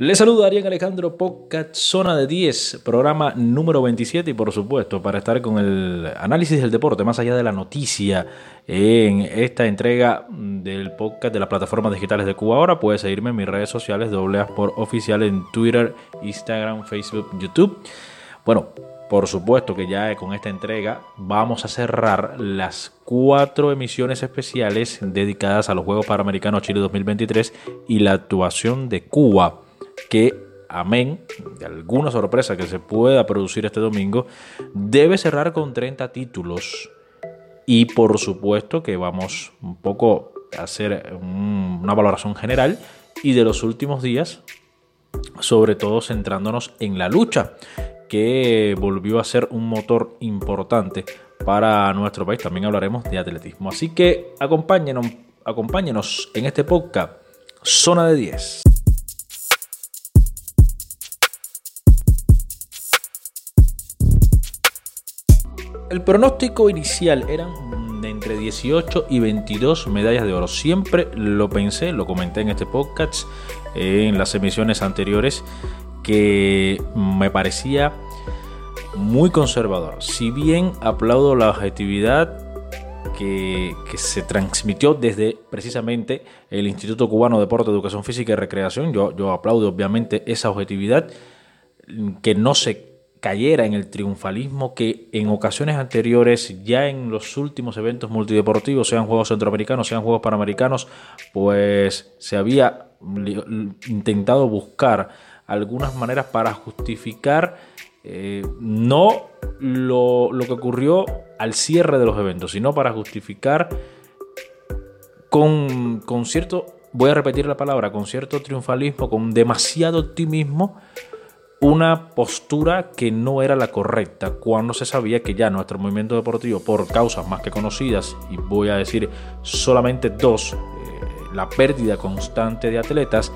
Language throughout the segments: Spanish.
Les saluda Arián Alejandro Podcast Zona de 10, programa número 27 y por supuesto para estar con el análisis del deporte más allá de la noticia en esta entrega del podcast de las plataformas digitales de Cuba ahora puedes seguirme en mis redes sociales doble por oficial en Twitter, Instagram, Facebook, YouTube. Bueno, por supuesto que ya con esta entrega vamos a cerrar las cuatro emisiones especiales dedicadas a los Juegos Panamericanos Chile 2023 y la actuación de Cuba que, amén de alguna sorpresa que se pueda producir este domingo, debe cerrar con 30 títulos. Y por supuesto que vamos un poco a hacer una valoración general y de los últimos días, sobre todo centrándonos en la lucha, que volvió a ser un motor importante para nuestro país. También hablaremos de atletismo. Así que acompáñenos, acompáñenos en este podcast Zona de 10. El pronóstico inicial eran de entre 18 y 22 medallas de oro. Siempre lo pensé, lo comenté en este podcast, en las emisiones anteriores, que me parecía muy conservador. Si bien aplaudo la objetividad que, se transmitió desde precisamente el Instituto Cubano de Deporte, Educación Física y Recreación, yo, yo aplaudo obviamente esa objetividad, que no se cayera en el triunfalismo que en ocasiones anteriores, ya en los últimos eventos multideportivos, sean Juegos Centroamericanos, sean Juegos Panamericanos, pues se había intentado buscar algunas maneras para justificar eh, no lo, lo que ocurrió al cierre de los eventos, sino para justificar con, con cierto, voy a repetir la palabra, con cierto triunfalismo, con demasiado optimismo, una postura que no era la correcta cuando se sabía que ya nuestro movimiento deportivo, por causas más que conocidas, y voy a decir solamente dos, eh, la pérdida constante de atletas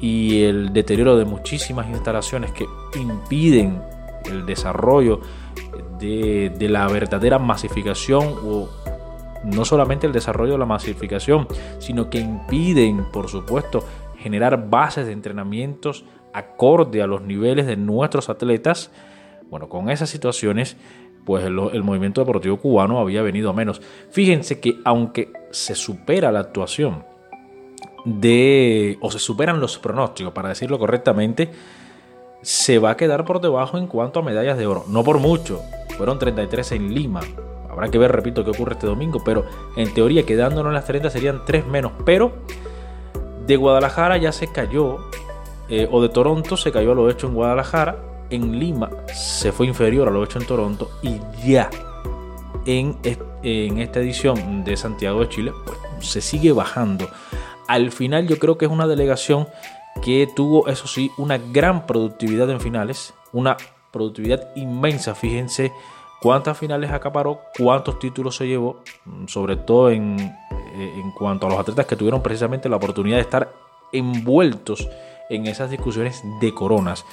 y el deterioro de muchísimas instalaciones que impiden el desarrollo de, de la verdadera masificación o no solamente el desarrollo de la masificación, sino que impiden, por supuesto, generar bases de entrenamientos acorde a los niveles de nuestros atletas, bueno, con esas situaciones, pues el, movimiento deportivo cubano había venido a menos. Fíjense que aunque se supera la actuación de, o se superan los pronósticos, para decirlo correctamente, se va a quedar por debajo en cuanto a medallas de oro. No por mucho, fueron 33 en Lima. Habrá que ver, repito, qué ocurre este domingo, pero en teoría quedándonos en las 30 serían 3 menos. Pero de Guadalajara ya se cayó eh, o de Toronto se cayó a lo hecho en Guadalajara, en Lima se fue inferior a lo hecho en Toronto y ya en, en esta edición de Santiago de Chile pues, se sigue bajando. Al final yo creo que es una delegación que tuvo, eso sí, una gran productividad en finales, una productividad inmensa, fíjense cuántas finales acaparó, cuántos títulos se llevó, sobre todo en, eh, en cuanto a los atletas que tuvieron precisamente la oportunidad de estar envueltos en esas discusiones de coronas.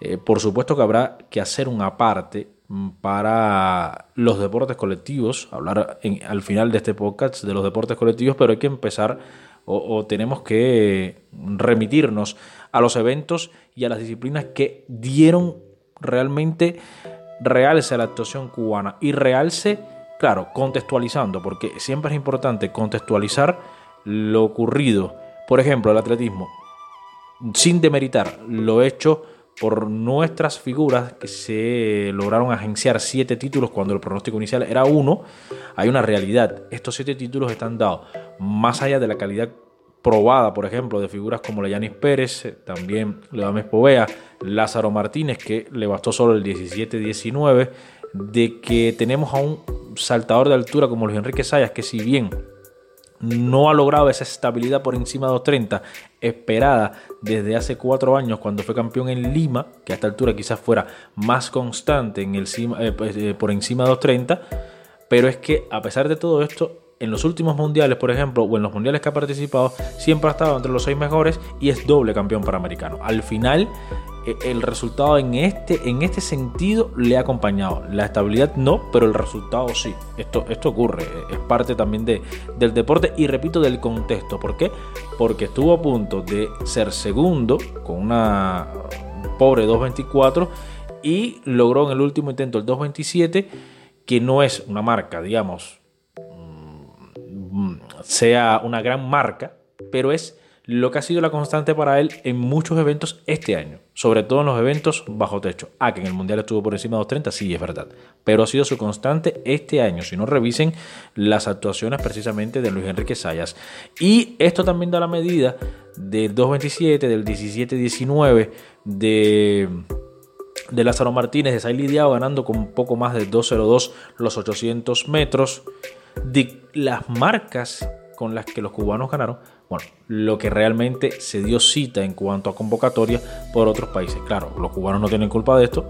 Eh, por supuesto que habrá que hacer una parte mm, para los deportes colectivos, hablar al final de este podcast de los deportes colectivos, pero hay que empezar o, tenemos que remitirnos a los eventos y a las disciplinas que dieron realmente realce a la actuación cubana y realce, claro, contextualizando, porque siempre es importante contextualizar lo ocurrido. Por ejemplo, el atletismo sin demeritar lo hecho por nuestras figuras que se lograron agenciar siete títulos cuando el pronóstico inicial era uno, hay una realidad. Estos siete títulos están dados más allá de la calidad probada, por ejemplo, de figuras como Leyanis Pérez, también Leomes Povea, Lázaro Martínez, que le bastó solo el 17-19, de que tenemos a un saltador de altura como Luis Enrique Sayas, que si bien no ha logrado esa estabilidad por encima de 230 esperada desde hace cuatro años cuando fue campeón en Lima, que a esta altura quizás fuera más constante eh, pues, eh, por encima de 230, pero es que a pesar de todo esto, en los últimos mundiales, por ejemplo, o en los mundiales que ha participado, siempre ha estado entre los seis mejores y es doble campeón panamericano. Al final, el resultado en este, en este sentido le ha acompañado. La estabilidad no, pero el resultado sí. Esto, esto ocurre, es parte también de, del deporte y repito del contexto. ¿Por qué? Porque estuvo a punto de ser segundo con una pobre 2.24 y logró en el último intento el 2.27, que no es una marca, digamos, mm, sea una gran marca, pero es lo que ha sido la constante para él en muchos eventos este año, sobre todo en los eventos bajo techo. Ah, que en el Mundial estuvo por encima de 2.30, sí, es verdad, pero ha sido su constante este año, si no revisen las actuaciones precisamente de Luis Enrique Sayas. Y esto también da la medida del 2.27, del 17-19, de de Lázaro Martínez, de Saily Diao ganando con poco más de 2.02 los 800 metros, de las marcas con las que los cubanos ganaron, bueno, lo que realmente se dio cita en cuanto a convocatoria por otros países. Claro, los cubanos no tienen culpa de esto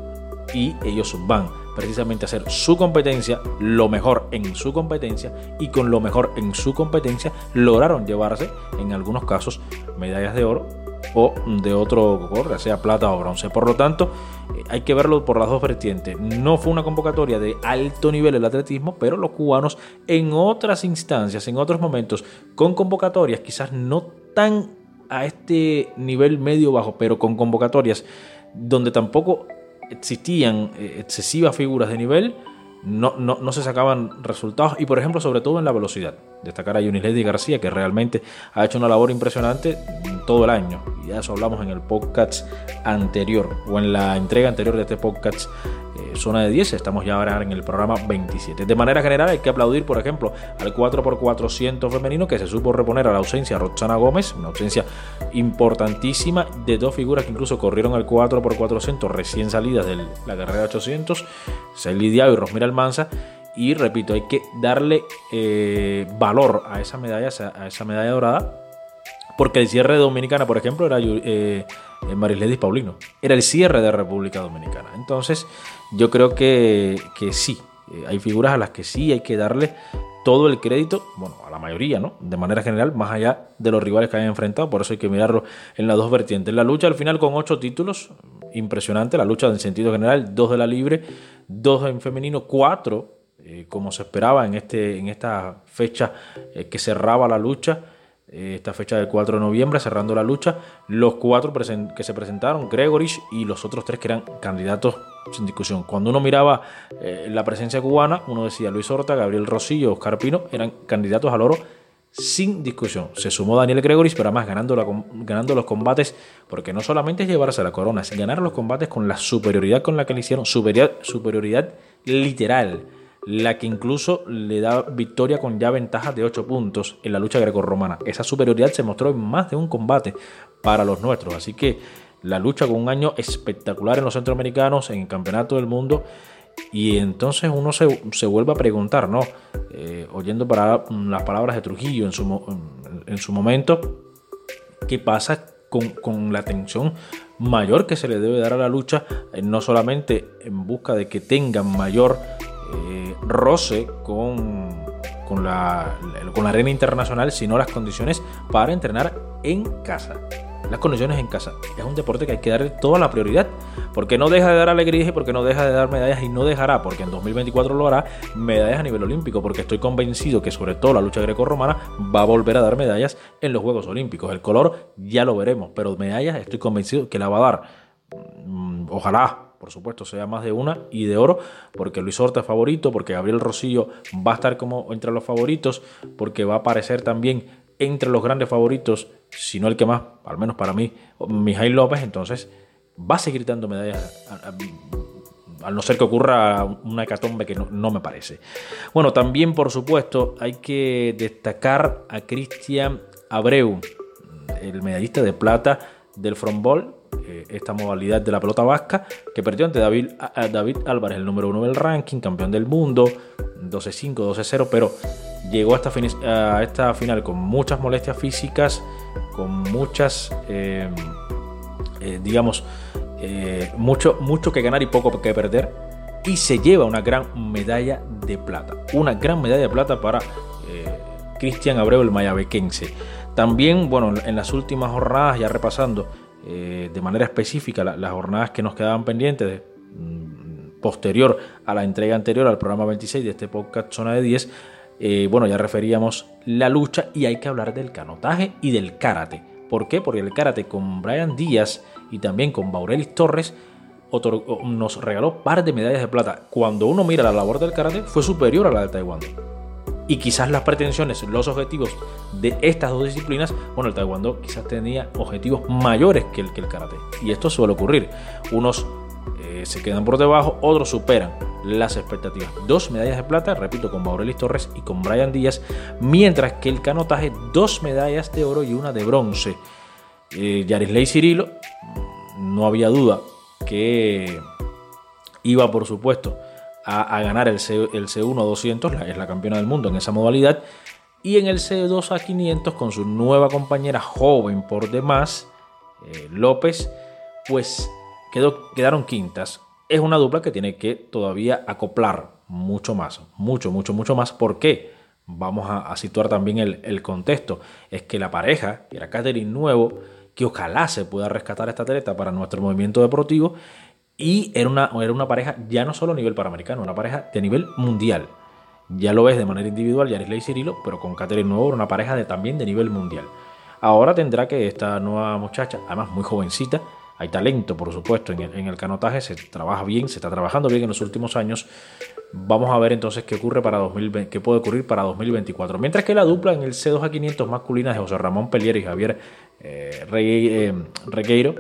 y ellos van precisamente a hacer su competencia, lo mejor en su competencia y con lo mejor en su competencia lograron llevarse en algunos casos medallas de oro o de otro color, sea plata o bronce. Por lo tanto, eh, hay que verlo por las dos vertientes. No fue una convocatoria de alto nivel el atletismo, pero los cubanos en otras instancias, en otros momentos, con convocatorias quizás no tan a este nivel medio bajo, pero con convocatorias donde tampoco existían eh, excesivas figuras de nivel, no, no, se sacaban resultados y por ejemplo sobre todo en la velocidad. Destacar a Lady García que realmente ha hecho una labor impresionante todo el año y de eso hablamos en el podcast anterior o en la entrega anterior de este podcast eh, zona de 10, estamos ya ahora en el programa 27. De manera general hay que aplaudir, por ejemplo, al 4x400 femenino que se supo reponer a la ausencia de Roxana Gómez, una ausencia importantísima de dos figuras que incluso corrieron al 4x400 recién salidas de la carrera 800, Celly Diao y Rosmira Almanza. Y repito, hay que darle eh, valor a esa medalla, a esa medalla dorada, porque el cierre de Dominicana, por ejemplo, era eh, Marisledis Paulino. Era el cierre de República Dominicana. Entonces, yo creo que, sí, eh, hay figuras a las que sí hay que darle todo el crédito, bueno, a la mayoría, ¿no? De manera general, más allá de los rivales que hayan enfrentado, por eso hay que mirarlo en las dos vertientes. La lucha al final con ocho títulos, impresionante, la lucha en sentido general, dos de la libre, dos en femenino, cuatro, eh, como se esperaba en, este, en esta fecha eh, que cerraba la lucha, esta fecha del 4 de noviembre, cerrando la lucha, los cuatro que se presentaron, Gregorich y los otros tres que eran candidatos sin discusión. Cuando uno miraba eh, la presencia cubana, uno decía Luis Horta, Gabriel Rosillo, Oscar Pino, eran candidatos al oro sin discusión. Se sumó Daniel Gregoris, pero además ganando, los combates, porque no solamente es llevarse la corona, es ganar los combates con la superioridad con la que le hicieron, superioridad literal, la que incluso le da victoria con ya ventajas de 8 puntos en la lucha grecorromana. Esa superioridad se mostró en más de un combate para los nuestros, así que la lucha con un año espectacular en los centroamericanos, en el campeonato del mundo. Y entonces uno se, vuelve a preguntar, ¿no? Eh, oyendo para las palabras de Trujillo en su, en su momento, ¿qué pasa con, la atención mayor que se le debe dar a la lucha? Eh, no solamente en busca de que tengan mayor eh, roce con, con, la, con la arena internacional, sino las condiciones para entrenar en casa las condiciones en casa. Es un deporte que hay que darle toda la prioridad, porque no deja de dar alegría y porque no deja de dar medallas y no dejará, porque en 2024 lo hará, medallas a nivel olímpico, porque estoy convencido que sobre todo la lucha greco-romana va a volver a dar medallas en los Juegos Olímpicos. El color ya lo veremos, pero medallas estoy convencido que la va a dar. Mm, ojalá, por supuesto, sea más de una y de oro, porque Luis Horta es favorito, porque Gabriel Rosillo va a estar como entre los favoritos, porque va a aparecer también entre los grandes favoritos, si no el que más, al menos para mí, Mijail López, entonces va a seguir dando medallas, al no ser que ocurra una hecatombe que no, me parece. Bueno, también por supuesto hay que destacar a Cristian Abreu, el medallista de plata del frontball, eh, esta modalidad de la pelota vasca, que perdió ante David, David Álvarez, el número uno del ranking, campeón del mundo, 12-5, 12-0, pero llegó a esta, final con muchas molestias físicas, con muchas, eh, eh, digamos, eh, mucho, mucho que ganar y poco que perder. Y se lleva una gran medalla de plata. Una gran medalla de plata para Cristian Abreu, el mayabequense. También, bueno, en las últimas jornadas, ya repasando de manera específica las jornadas que nos quedaban pendientes mm, posterior a la entrega anterior al programa 26 de este podcast Zona de 10. Eh, bueno, ya referíamos la lucha y hay que hablar del canotaje y del karate. ¿Por qué? Porque el karate con Brian Díaz y también con Baurelis Torres nos regaló par de medallas de plata. Cuando uno mira la labor del karate, fue superior a la de Taekwondo y quizás las pretensiones, los objetivos de estas dos disciplinas, bueno, el taekwondo quizás tenía objetivos mayores que el, que el karate. Y esto suele ocurrir. Unos eh, se quedan por debajo, otros superan las expectativas. Dos medallas de plata, repito, con Maurelis Torres y con Brian Díaz, mientras que el canotaje, dos medallas de oro y una de bronce. Eh, Yarisley Cirilo, no había duda que iba, por supuesto, a, ganar el, C, el C1 200, es la campeona del mundo en esa modalidad, y en el C2 a 500 con su nueva compañera joven por demás, eh, López, pues quedaron quintas. Es una dupla que tiene que todavía acoplar mucho más, mucho, mucho, mucho más. ¿Por qué? Vamos a, situar también el, contexto. Es que la pareja, era Catherine Nuevo, que ojalá se pueda rescatar esta atleta para nuestro movimiento deportivo, y era una, era una pareja ya no solo a nivel panamericano, una pareja de nivel mundial. Ya lo ves de manera individual, Yarisley Cirilo, pero con Catherine Nuevo era una pareja de, también de nivel mundial. Ahora tendrá que esta nueva muchacha, además muy jovencita, hay talento, por supuesto, en el, canotaje, se trabaja bien, se está trabajando bien en los últimos años. Vamos a ver entonces qué ocurre para 2020, qué puede ocurrir para 2024. Mientras que la dupla en el C2 a 500 masculina de José Ramón Pelier y Javier eh, eh, Regueiro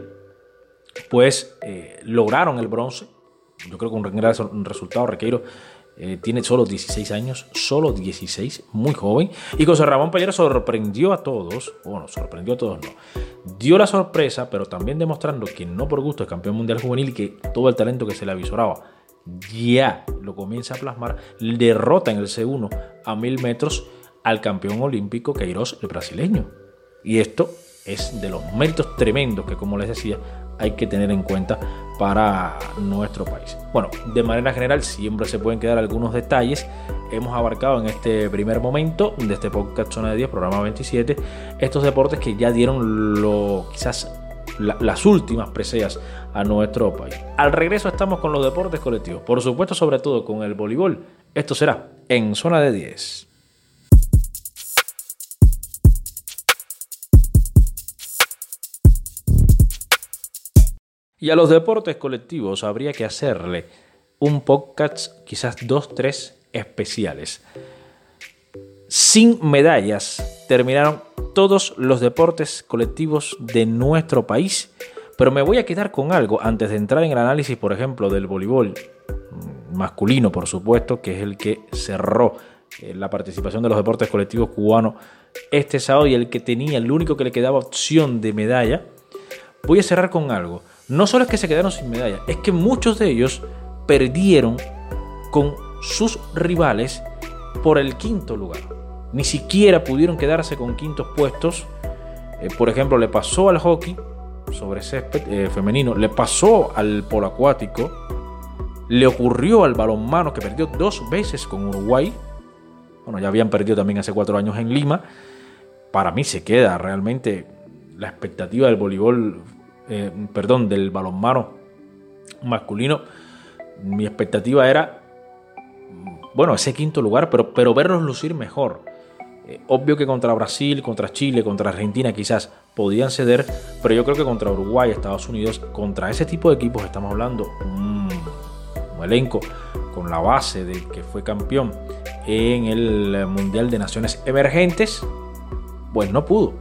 pues eh, lograron el bronce. Yo creo que un gran resultado. Requeiro eh, tiene solo 16 años, solo 16, muy joven. Y José Ramón Pellera sorprendió a todos, bueno, sorprendió a todos, no. Dio la sorpresa, pero también demostrando que no por gusto es campeón mundial juvenil y que todo el talento que se le avisoraba ya lo comienza a plasmar. Derrota en el C1 a mil metros al campeón olímpico Queiroz, el brasileño. Y esto es de los méritos tremendos que, como les decía, hay que tener en cuenta para nuestro país. Bueno, de manera general siempre se pueden quedar algunos detalles. Hemos abarcado en este primer momento de este podcast Zona de 10, programa 27, estos deportes que ya dieron lo, quizás las últimas preseas a nuestro país. Al regreso estamos con los deportes colectivos, por supuesto sobre todo con el voleibol. Esto será en Zona de 10. Y a los deportes colectivos habría que hacerle un podcast, quizás dos, tres especiales. Sin medallas terminaron todos los deportes colectivos de nuestro país. Pero me voy a quedar con algo antes de entrar en el análisis, por ejemplo, del voleibol mm, masculino, por supuesto, que es el que cerró eh, la participación de los deportes colectivos cubanos este sábado y el que tenía, el único que le quedaba opción de medalla. Voy a cerrar con algo no solo es que se quedaron sin medalla, es que muchos de ellos perdieron con sus rivales por el quinto lugar. Ni siquiera pudieron quedarse con quintos puestos. Eh, por ejemplo, le pasó al hockey sobre césped eh, femenino, le pasó al polo acuático, le ocurrió al balonmano que perdió dos veces con Uruguay. Bueno, ya habían perdido también hace cuatro años en Lima. Para mí se queda realmente la expectativa del voleibol eh, perdón, del balonmano masculino, mi expectativa era, bueno, ese quinto lugar, pero, pero verlos lucir mejor. Eh, obvio que contra Brasil, contra Chile, contra Argentina quizás podían ceder, pero yo creo que contra Uruguay, Estados Unidos, contra ese tipo de equipos estamos hablando, un, elenco con la base de que fue campeón en el Mundial de Naciones Emergentes, pues no pudo,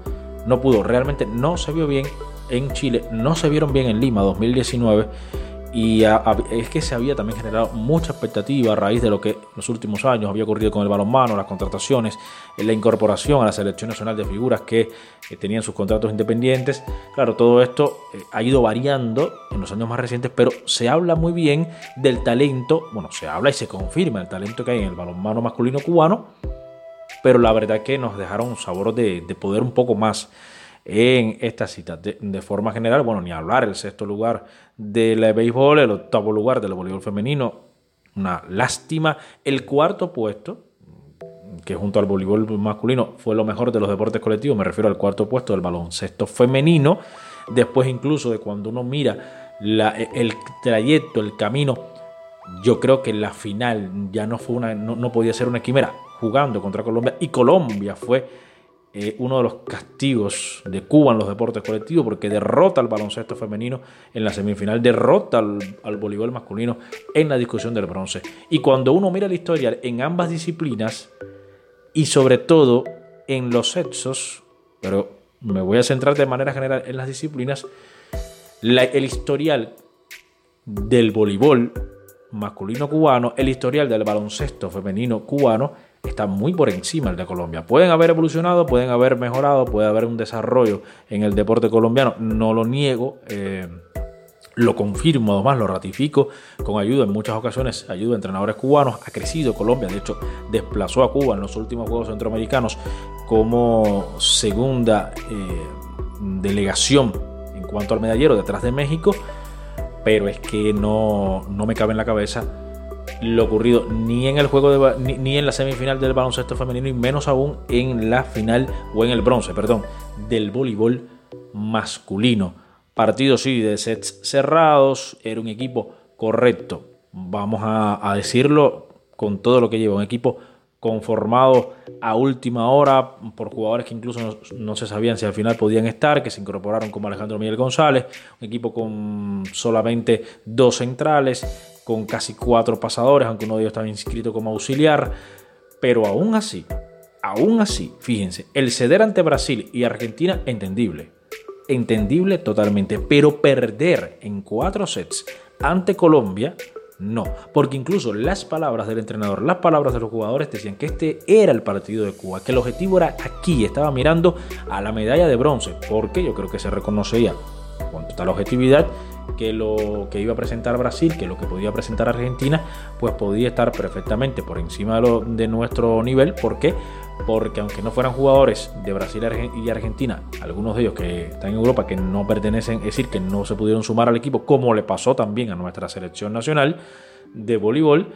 no pudo, realmente no se vio bien en Chile no se vieron bien en Lima 2019 y es que se había también generado mucha expectativa a raíz de lo que en los últimos años había ocurrido con el balonmano, las contrataciones, la incorporación a la selección nacional de figuras que tenían sus contratos independientes. Claro, todo esto eh, ha ido variando en los años más recientes, pero se habla muy bien del talento, bueno, se habla y se confirma el talento que hay en el balonmano masculino cubano, pero la verdad es que nos dejaron un sabor de poder un poco más en esta cita. De, forma general, bueno, ni hablar, el sexto lugar del béisbol, el octavo lugar del voleibol femenino, una lástima. El cuarto puesto, que junto al voleibol masculino fue lo mejor de los deportes colectivos, me refiero al cuarto puesto del baloncesto femenino, después incluso de cuando uno mira el trayecto, el camino, yo creo que la final ya no fue una, no podía ser una quimera jugando contra Colombia y Colombia fue eh, uno de los castigos de Cuba en los deportes colectivos, porque derrota al baloncesto femenino en la semifinal, derrota al, voleibol masculino en la discusión del bronce. Y cuando uno mira la historia en ambas disciplinas, y sobre todo en los sexos, pero me voy a centrar de manera general en las disciplinas, el historial del voleibol masculino cubano, el historial del baloncesto femenino cubano, está muy por encima del de Colombia. Pueden haber evolucionado, pueden haber mejorado, puede haber un desarrollo en el deporte colombiano, no lo niego. Eh, lo confirmo, además lo ratifico con ayuda en muchas ocasiones, ayuda de entrenadores cubanos. Ha crecido Colombia, de hecho, desplazó a Cuba en los últimos Juegos Centroamericanos como segunda eh, delegación en cuanto al medallero detrás de México. Pero es que no, no me cabe en la cabeza lo ocurrido ni en el juego de, ni, en la semifinal del baloncesto femenino y menos aún en la final o en el bronce, perdón, del voleibol masculino. Partido sí de sets cerrados, era un equipo correcto, vamos a, decirlo con todo lo que lleva, un equipo conformado a última hora por jugadores que incluso no, no, se sabían si al final podían estar, que se incorporaron como Alejandro Miguel González, un equipo con solamente dos centrales, con casi cuatro pasadores, aunque uno de ellos estaba inscrito como auxiliar. Pero aún así, aún así, fíjense, el ceder ante Brasil y Argentina, entendible. Entendible totalmente. Pero perder en cuatro sets ante Colombia, no. Porque incluso las palabras del entrenador, las palabras de los jugadores decían que este era el partido de Cuba, que el objetivo era aquí, estaba mirando a la medalla de bronce, porque yo creo que se reconocía con total objetividad que lo que iba a presentar Brasil, que lo que podía presentar Argentina, pues podía estar perfectamente por encima de, nuestro nivel. ¿Por qué? Porque aunque no fueran jugadores de Brasil y Argentina, algunos de ellos que están en Europa que no pertenecen, es decir, que no se pudieron sumar al equipo, como le pasó también a nuestra selección nacional de voleibol,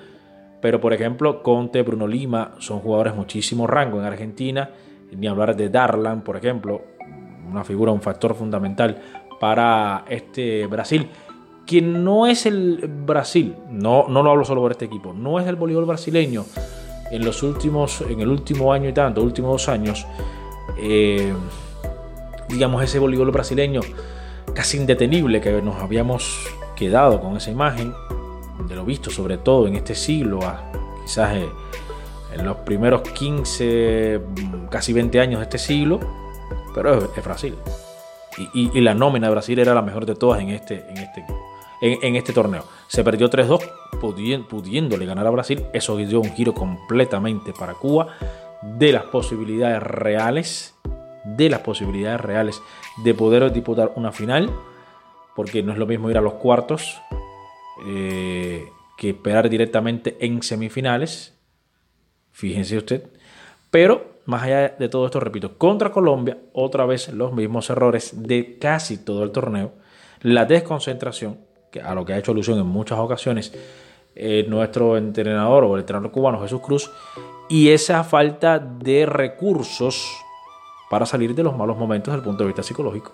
pero por ejemplo, Conte, Bruno Lima son jugadores muchísimo rango en Argentina, ni hablar de Darlan, por ejemplo, una figura, un factor fundamental para este Brasil, que no es el Brasil, no, no lo hablo solo por este equipo, no es el voleibol brasileño en los últimos, en el último año y tanto, últimos dos años, eh, digamos ese voleibol brasileño casi indetenible que nos habíamos quedado con esa imagen de lo visto sobre todo en este siglo, quizás eh, en los primeros 15, casi 20 años de este siglo, pero es Brasil y, la nómina de Brasil era la mejor de todas en este, en este, en, este torneo. Se perdió 3-2 pudiéndole ganar a Brasil. Eso dio un giro completamente para Cuba de las posibilidades reales, de las posibilidades reales de poder disputar una final, porque no es lo mismo ir a los cuartos eh, que esperar directamente en semifinales. Fíjense usted. Pero más allá de todo esto, repito, contra Colombia, otra vez los mismos errores de casi todo el torneo, la desconcentración, que a lo que ha hecho alusión en muchas ocasiones eh, nuestro entrenador o el entrenador cubano Jesús Cruz, y esa falta de recursos para salir de los malos momentos desde el punto de vista psicológico.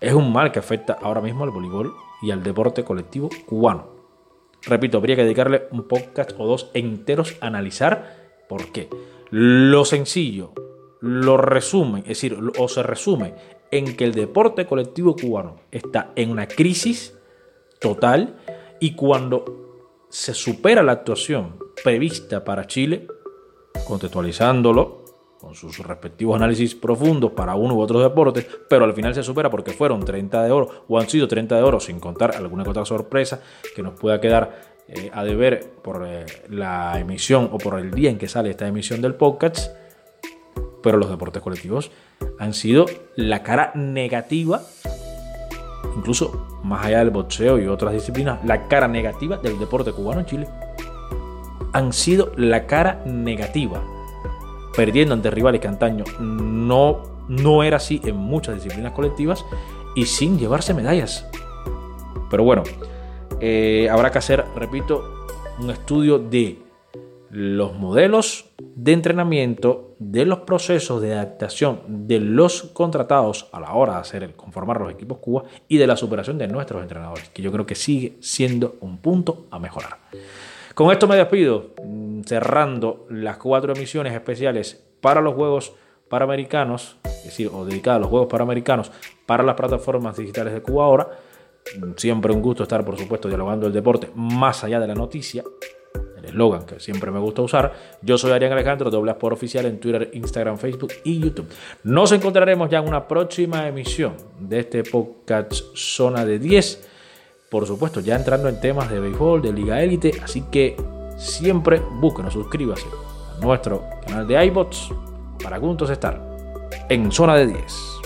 Es un mal que afecta ahora mismo al voleibol y al deporte colectivo cubano. Repito, habría que dedicarle un podcast o dos enteros a analizar por qué. Lo sencillo, lo resume, es decir, o se resume en que el deporte colectivo cubano está en una crisis total y cuando se supera la actuación prevista para Chile, contextualizándolo con sus respectivos análisis profundos para uno u otro deportes, pero al final se supera porque fueron 30 de oro o han sido 30 de oro sin contar alguna otra sorpresa que nos pueda quedar eh, a deber por eh, la emisión o por el día en que sale esta emisión del podcast, pero los deportes colectivos han sido la cara negativa, incluso más allá del boxeo y otras disciplinas, la cara negativa del deporte cubano en Chile. Han sido la cara negativa, perdiendo ante rivales que antaño no, no era así en muchas disciplinas colectivas y sin llevarse medallas. Pero bueno, eh, habrá que hacer, repito, un estudio de los modelos de entrenamiento, de los procesos de adaptación de los contratados a la hora de hacer conformar los equipos Cuba y de la superación de nuestros entrenadores, que yo creo que sigue siendo un punto a mejorar. Con esto me despido, mm, cerrando las cuatro emisiones especiales para los Juegos Panamericanos, es decir, o dedicadas a los Juegos Panamericanos para las plataformas digitales de Cuba ahora. Siempre un gusto estar, por supuesto, dialogando el deporte más allá de la noticia el eslogan que siempre me gusta usar. Yo soy Arián Alejandro, doble por oficial en Twitter, Instagram, Facebook y YouTube. Nos encontraremos ya en una próxima emisión de este podcast Zona de 10. Por supuesto, ya entrando en temas de béisbol, de Liga Élite, así que siempre búsquenos, suscríbase a nuestro canal de iBots para juntos estar en Zona de 10.